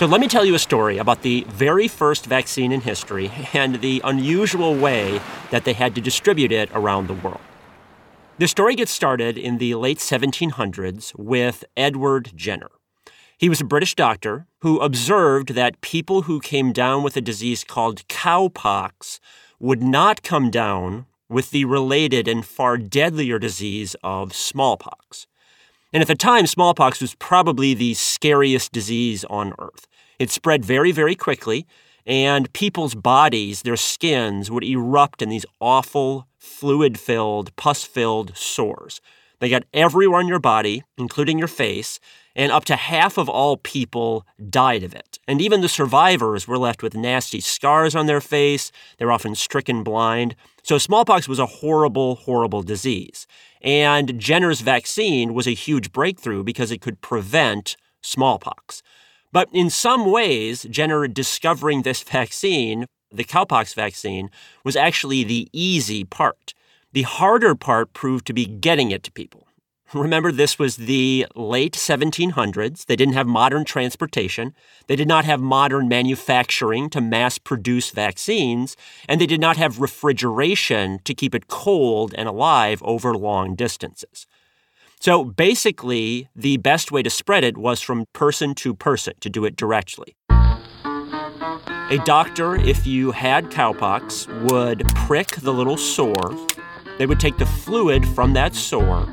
So let me tell you a story about the very first vaccine in history and the unusual way that they had to distribute it around the world. The story gets started in the late 1700s with Edward Jenner. He was a British doctor who observed that people who came down with a disease called cowpox would not come down with the related and far deadlier disease of smallpox. And at the time, smallpox was probably the scariest disease on earth. It spread very, very quickly, and people's bodies, their skins, would erupt in these awful, fluid filled, pus filled sores. They got everywhere on your body, including your face, and up to half of all people died of it. And even the survivors were left with nasty scars on their face. They were often stricken blind. So smallpox was a horrible, horrible disease. And Jenner's vaccine was a huge breakthrough because it could prevent smallpox. But in some ways, Jenner discovering this vaccine, the cowpox vaccine, was actually the easy part. The harder part proved to be getting it to people. Remember, this was the late 1700s. They didn't have modern transportation. They did not have modern manufacturing to mass produce vaccines. And they did not have refrigeration to keep it cold and alive over long distances. So basically, the best way to spread it was from person to person, to do it directly. A doctor, if you had cowpox, would prick the little sore. They would take the fluid from that sore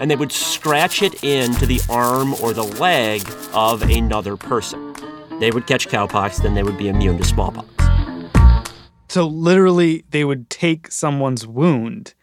and they would scratch it into the arm or the leg of another person. They would catch cowpox, then they would be immune to smallpox. So literally, they would take someone's wound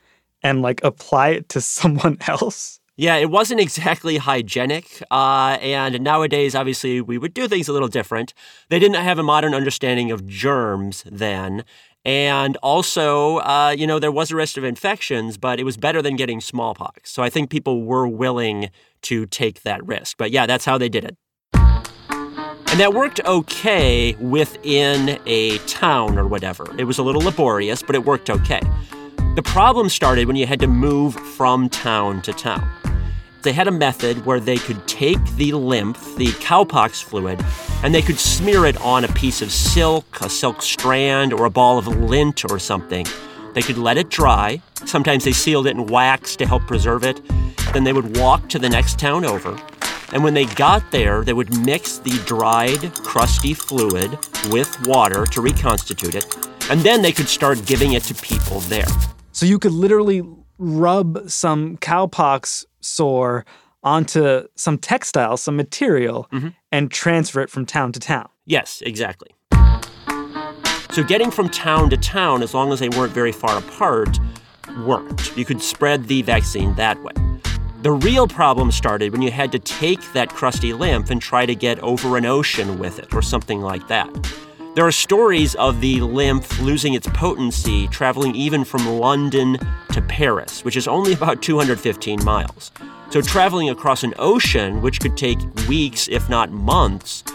and like apply it to someone else. Yeah, it wasn't exactly hygienic. Uh, and nowadays, obviously, we would do things a little different. They didn't have a modern understanding of germs then. And also, uh, you know, there was a risk of infections, but it was better than getting smallpox. So I think people were willing to take that risk. But yeah, that's how they did it. And that worked okay within a town or whatever. It was a little laborious, but it worked okay. The problem started when you had to move from town to town. They had a method where they could take the lymph, the cowpox fluid, and they could smear it on a piece of silk, a silk strand, or a ball of lint or something. They could let it dry. Sometimes they sealed it in wax to help preserve it. Then they would walk to the next town over. And when they got there, they would mix the dried, crusty fluid with water to reconstitute it. And then they could start giving it to people there. So you could literally rub some cowpox sore onto some textile, some material, mm-hmm. and transfer it from town to town. Yes, exactly. So getting from town to town, as long as they weren't very far apart, worked. You could spread the vaccine that way. The real problem started when you had to take that crusty lymph and try to get over an ocean with it or something like that. There are stories of the lymph losing its potency traveling even from London to Paris, which is only about 215 miles. So, traveling across an ocean, which could take weeks, if not months,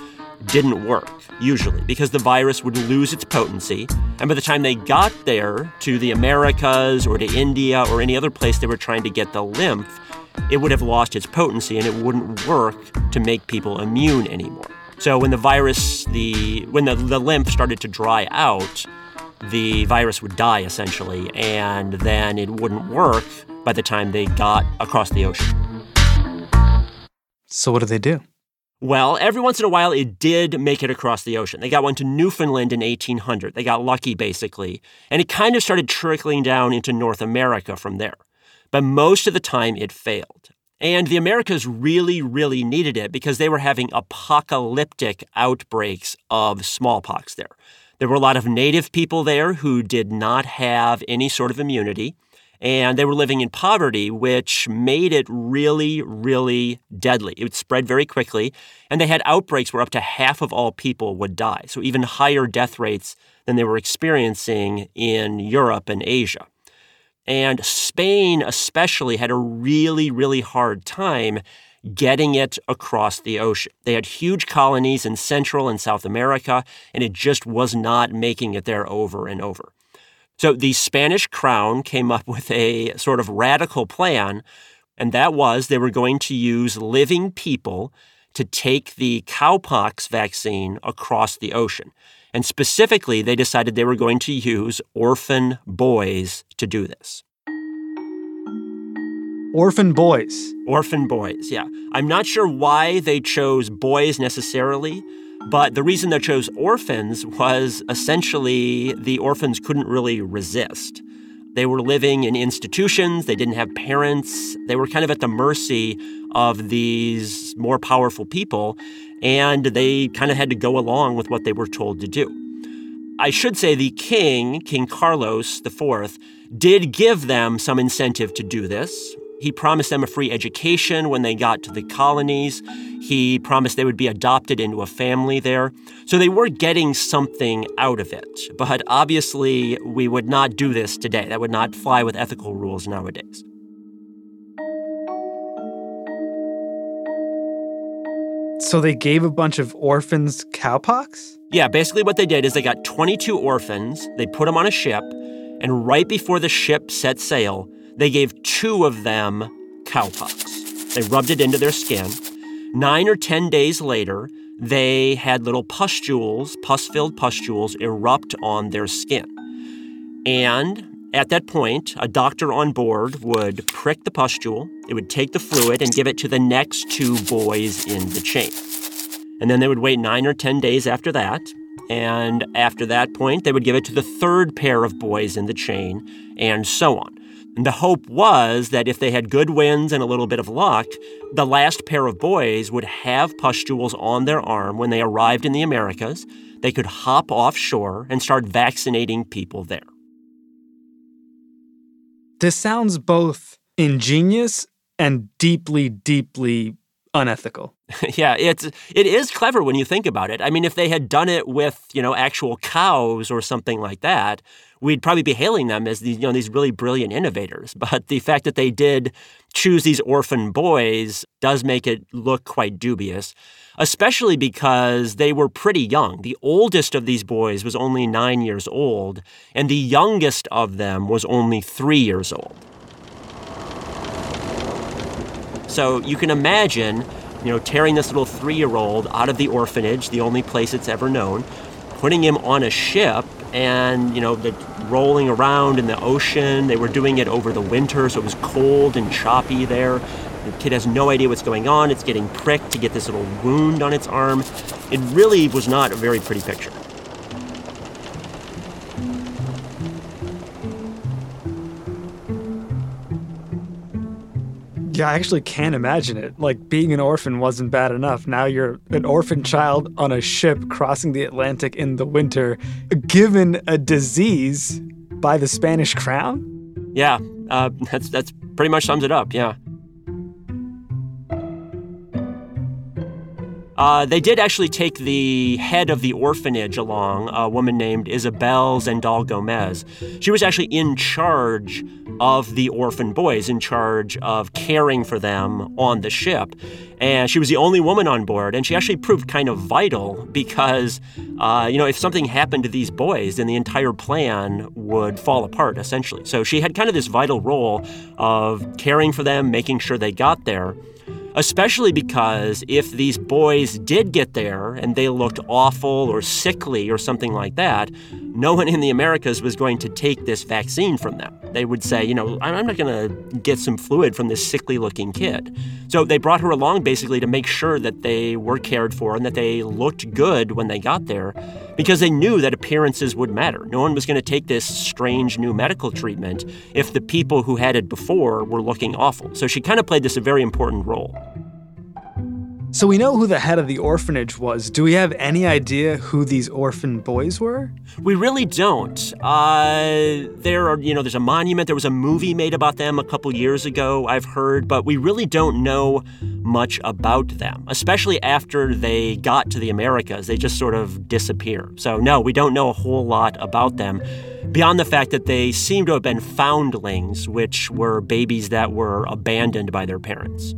didn't work, usually, because the virus would lose its potency. And by the time they got there to the Americas or to India or any other place they were trying to get the lymph, it would have lost its potency and it wouldn't work to make people immune anymore. So when the virus, the when the, the lymph started to dry out, the virus would die essentially, and then it wouldn't work by the time they got across the ocean. So what do they do? Well, every once in a while, it did make it across the ocean. They got one to Newfoundland in 1800. They got lucky, basically. And it kind of started trickling down into North America from there. But most of the time, it failed. And the Americas really, really needed it because they were having apocalyptic outbreaks of smallpox there. There were a lot of native people there who did not have any sort of immunity and they were living in poverty, which made it really, really deadly. It would spread very quickly, and they had outbreaks where up to half of all people would die, so even higher death rates than they were experiencing in Europe and Asia. And Spain, especially, had a really, really hard time getting it across the ocean. They had huge colonies in Central and South America, and it just was not making it there over and over. So the Spanish crown came up with a sort of radical plan, and that was they were going to use living people to take the cowpox vaccine across the ocean. And specifically, they decided they were going to use orphan boys to do this. Orphan boys. Orphan boys, yeah. I'm not sure why they chose boys necessarily. But the reason they chose orphans was essentially the orphans couldn't really resist. They were living in institutions, they didn't have parents, they were kind of at the mercy of these more powerful people, and they kind of had to go along with what they were told to do. I should say the king, King Carlos IV, did give them some incentive to do this. He promised them a free education when they got to the colonies. He promised they would be adopted into a family there. So they were getting something out of it. But obviously, we would not do this today. That would not fly with ethical rules nowadays. So they gave a bunch of orphans cowpox? Yeah, basically what they did is they got 22 orphans, they put them on a ship, and right before the ship set sail, they gave two of them cowpox. They rubbed it into their skin. Nine or 10 days later, they had little pustules, pus filled pustules, erupt on their skin. And at that point, a doctor on board would prick the pustule, it would take the fluid and give it to the next two boys in the chain. And then they would wait nine or 10 days after that. And after that point, they would give it to the third pair of boys in the chain, and so on. And the hope was that if they had good winds and a little bit of luck, the last pair of boys would have pustules on their arm when they arrived in the Americas. They could hop offshore and start vaccinating people there. This sounds both ingenious and deeply, deeply unethical. yeah, it's it is clever when you think about it. I mean, if they had done it with, you know, actual cows or something like that, we'd probably be hailing them as these, you know, these really brilliant innovators. But the fact that they did choose these orphan boys does make it look quite dubious, especially because they were pretty young. The oldest of these boys was only nine years old, and the youngest of them was only three years old. So you can imagine, you know, tearing this little three year old out of the orphanage, the only place it's ever known, putting him on a ship and you know the rolling around in the ocean. They were doing it over the winter so it was cold and choppy there. The kid has no idea what's going on. It's getting pricked to get this little wound on its arm. It really was not a very pretty picture Yeah, I actually can't imagine it. Like being an orphan wasn't bad enough. Now you're an orphan child on a ship crossing the Atlantic in the winter, given a disease by the Spanish crown. Yeah, uh, that's that's pretty much sums it up. Yeah. Uh, they did actually take the head of the orphanage along, a woman named Isabel Zendal Gomez. She was actually in charge of the orphan boys, in charge of caring for them on the ship. And she was the only woman on board, and she actually proved kind of vital because, uh, you know, if something happened to these boys, then the entire plan would fall apart, essentially. So she had kind of this vital role of caring for them, making sure they got there especially because if these boys did get there and they looked awful or sickly or something like that, no one in the Americas was going to take this vaccine from them. They would say, you know, I'm not going to get some fluid from this sickly looking kid. So they brought her along basically to make sure that they were cared for and that they looked good when they got there because they knew that appearances would matter. No one was going to take this strange new medical treatment if the people who had it before were looking awful. So she kind of played this a very important role. So we know who the head of the orphanage was. Do we have any idea who these orphan boys were? We really don't. Uh, there are, you know, there's a monument. There was a movie made about them a couple years ago, I've heard, but we really don't know much about them, especially after they got to the Americas. They just sort of disappear. So, no, we don't know a whole lot about them beyond the fact that they seem to have been foundlings, which were babies that were abandoned by their parents.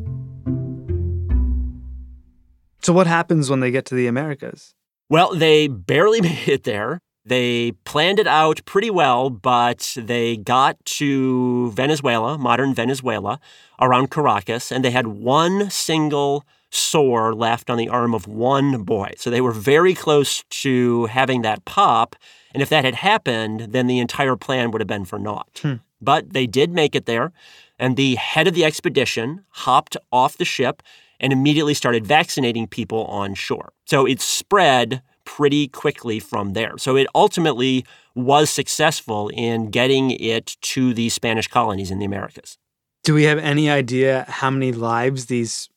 So, what happens when they get to the Americas? Well, they barely made it there. They planned it out pretty well, but they got to Venezuela, modern Venezuela, around Caracas, and they had one single sore left on the arm of one boy. So they were very close to having that pop. And if that had happened, then the entire plan would have been for naught. Hmm. But they did make it there. And the head of the expedition hopped off the ship and immediately started vaccinating people on shore. So it spread pretty quickly from there. So it ultimately was successful in getting it to the Spanish colonies in the Americas. Do we have any idea how many lives these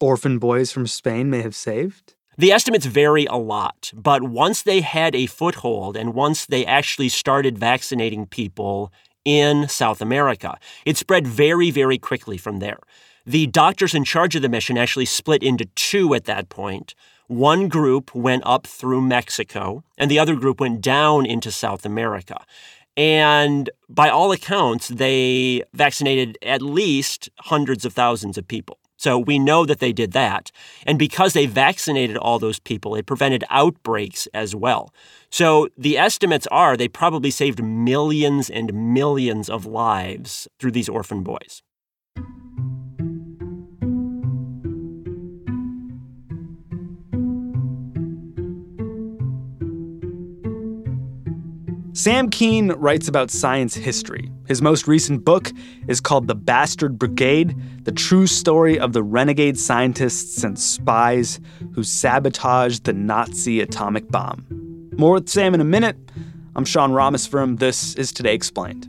orphan boys from Spain may have saved? The estimates vary a lot, but once they had a foothold and once they actually started vaccinating people in South America, it spread very, very quickly from there. The doctors in charge of the mission actually split into two at that point. One group went up through Mexico, and the other group went down into South America. And by all accounts, they vaccinated at least hundreds of thousands of people. So we know that they did that. And because they vaccinated all those people, it prevented outbreaks as well. So the estimates are they probably saved millions and millions of lives through these orphan boys. Sam Kean writes about science history. His most recent book is called The Bastard Brigade The True Story of the Renegade Scientists and Spies Who Sabotaged the Nazi Atomic Bomb. More with Sam in a minute. I'm Sean Rameswaram. This is Today Explained.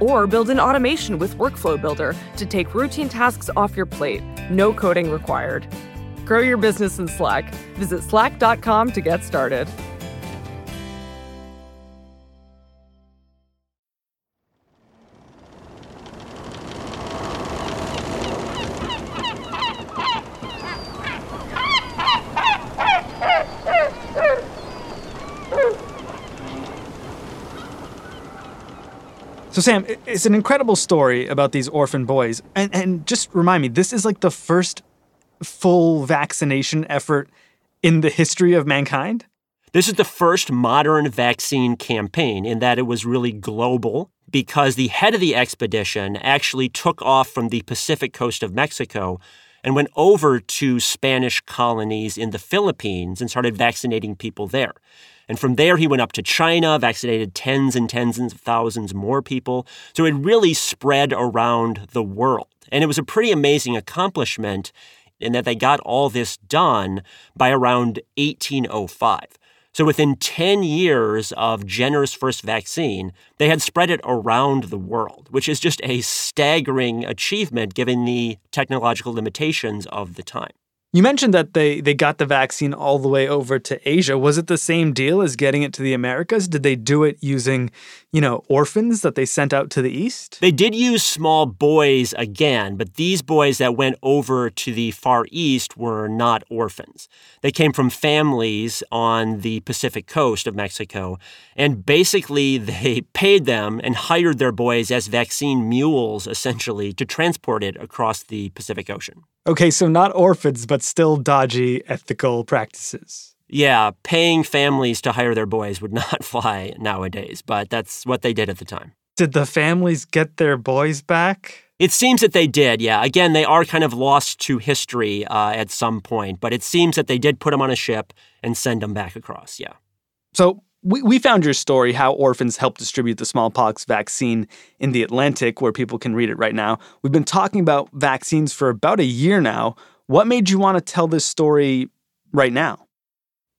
Or build an automation with Workflow Builder to take routine tasks off your plate. No coding required. Grow your business in Slack. Visit slack.com to get started. So, Sam, it's an incredible story about these orphan boys. And, and just remind me, this is like the first full vaccination effort in the history of mankind? This is the first modern vaccine campaign in that it was really global because the head of the expedition actually took off from the Pacific coast of Mexico and went over to Spanish colonies in the Philippines and started vaccinating people there. And from there, he went up to China, vaccinated tens and tens of thousands more people. So it really spread around the world. And it was a pretty amazing accomplishment in that they got all this done by around 1805. So within 10 years of Jenner's first vaccine, they had spread it around the world, which is just a staggering achievement given the technological limitations of the time. You mentioned that they, they got the vaccine all the way over to Asia. Was it the same deal as getting it to the Americas? Did they do it using, you know, orphans that they sent out to the East? They did use small boys again, but these boys that went over to the Far East were not orphans. They came from families on the Pacific coast of Mexico, and basically they paid them and hired their boys as vaccine mules, essentially, to transport it across the Pacific Ocean. Okay, so not orphans, but still dodgy ethical practices. Yeah, paying families to hire their boys would not fly nowadays, but that's what they did at the time. Did the families get their boys back? It seems that they did, yeah. Again, they are kind of lost to history uh, at some point, but it seems that they did put them on a ship and send them back across, yeah. So, we, we found your story, how orphans help distribute the smallpox vaccine in the Atlantic, where people can read it right now. We've been talking about vaccines for about a year now. What made you want to tell this story right now?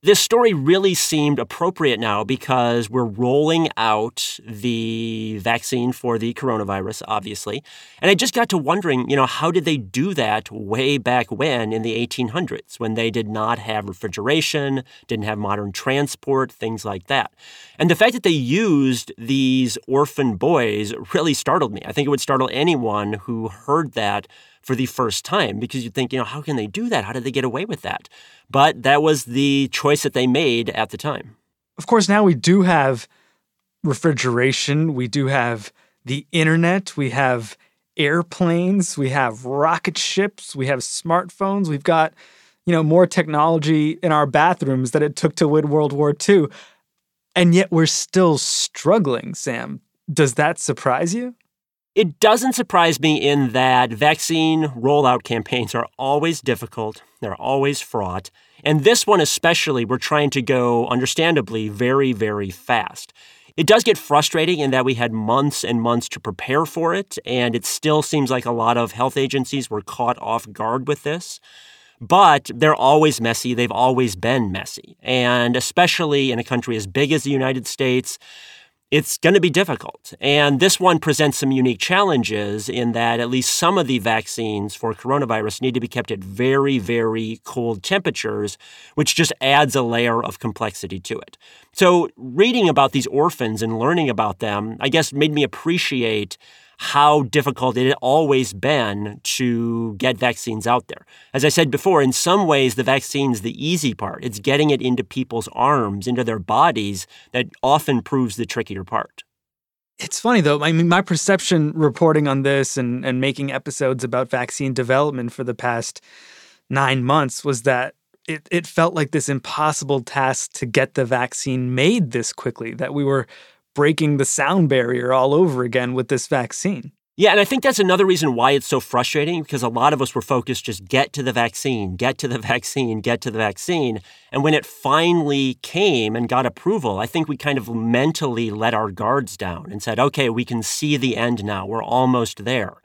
This story really seemed appropriate now because we're rolling out the vaccine for the coronavirus, obviously. And I just got to wondering, you know, how did they do that way back when in the 1800s when they did not have refrigeration, didn't have modern transport, things like that? And the fact that they used these orphan boys really startled me. I think it would startle anyone who heard that for the first time because you think, you know, how can they do that? How did they get away with that? But that was the choice that they made at the time. Of course, now we do have refrigeration, we do have the internet, we have airplanes, we have rocket ships, we have smartphones, we've got, you know, more technology in our bathrooms that it took to win World War II. And yet we're still struggling, Sam. Does that surprise you? It doesn't surprise me in that vaccine rollout campaigns are always difficult, they're always fraught. And this one, especially, we're trying to go, understandably, very, very fast. It does get frustrating in that we had months and months to prepare for it, and it still seems like a lot of health agencies were caught off guard with this. But they're always messy. They've always been messy. And especially in a country as big as the United States, it's going to be difficult. And this one presents some unique challenges in that at least some of the vaccines for coronavirus need to be kept at very, very cold temperatures, which just adds a layer of complexity to it. So, reading about these orphans and learning about them, I guess, made me appreciate how difficult it had always been to get vaccines out there. As I said before, in some ways, the vaccine's the easy part. It's getting it into people's arms, into their bodies, that often proves the trickier part. It's funny though. I mean, my perception reporting on this and, and making episodes about vaccine development for the past nine months was that it, it felt like this impossible task to get the vaccine made this quickly, that we were breaking the sound barrier all over again with this vaccine. Yeah, and I think that's another reason why it's so frustrating because a lot of us were focused just get to the vaccine, get to the vaccine, get to the vaccine. And when it finally came and got approval, I think we kind of mentally let our guards down and said, okay, we can see the end now. We're almost there.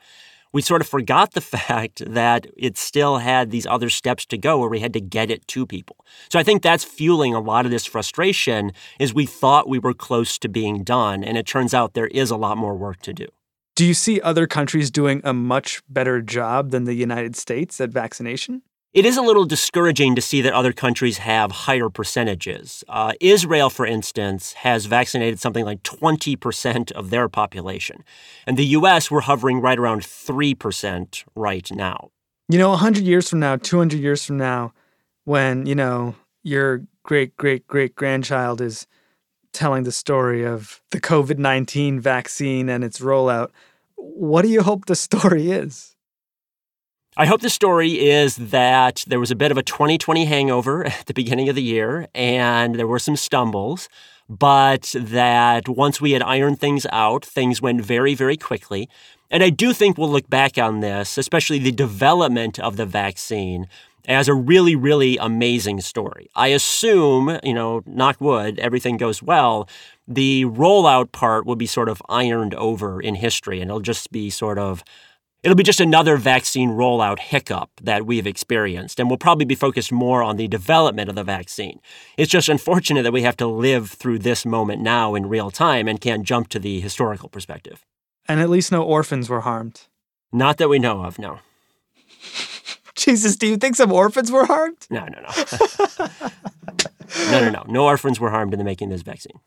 We sort of forgot the fact that it still had these other steps to go where we had to get it to people. So I think that's fueling a lot of this frustration is we thought we were close to being done and it turns out there is a lot more work to do. Do you see other countries doing a much better job than the United States at vaccination? It is a little discouraging to see that other countries have higher percentages. Uh, Israel, for instance, has vaccinated something like 20% of their population. And the US, we're hovering right around 3% right now. You know, 100 years from now, 200 years from now, when, you know, your great great great grandchild is telling the story of the COVID 19 vaccine and its rollout. What do you hope the story is? I hope the story is that there was a bit of a 2020 hangover at the beginning of the year and there were some stumbles, but that once we had ironed things out, things went very, very quickly. And I do think we'll look back on this, especially the development of the vaccine, as a really, really amazing story. I assume, you know, knock wood, everything goes well. The rollout part will be sort of ironed over in history, and it'll just be sort of It'll be just another vaccine rollout hiccup that we've experienced, and we'll probably be focused more on the development of the vaccine. It's just unfortunate that we have to live through this moment now in real time and can't jump to the historical perspective. And at least no orphans were harmed. Not that we know of, no. Jesus, do you think some orphans were harmed? No, no, no. no, no, no. No orphans were harmed in the making of this vaccine.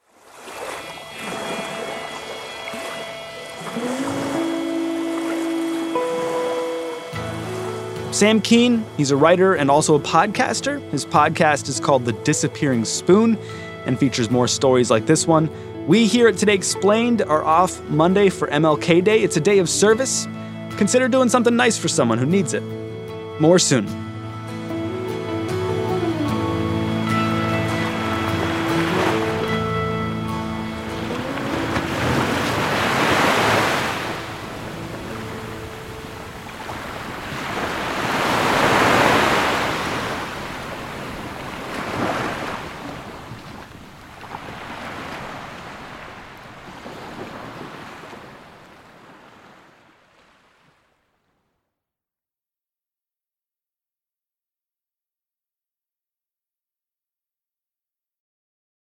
Sam Kean, he's a writer and also a podcaster. His podcast is called The Disappearing Spoon and features more stories like this one. We here at Today Explained are off Monday for MLK Day. It's a day of service. Consider doing something nice for someone who needs it. More soon.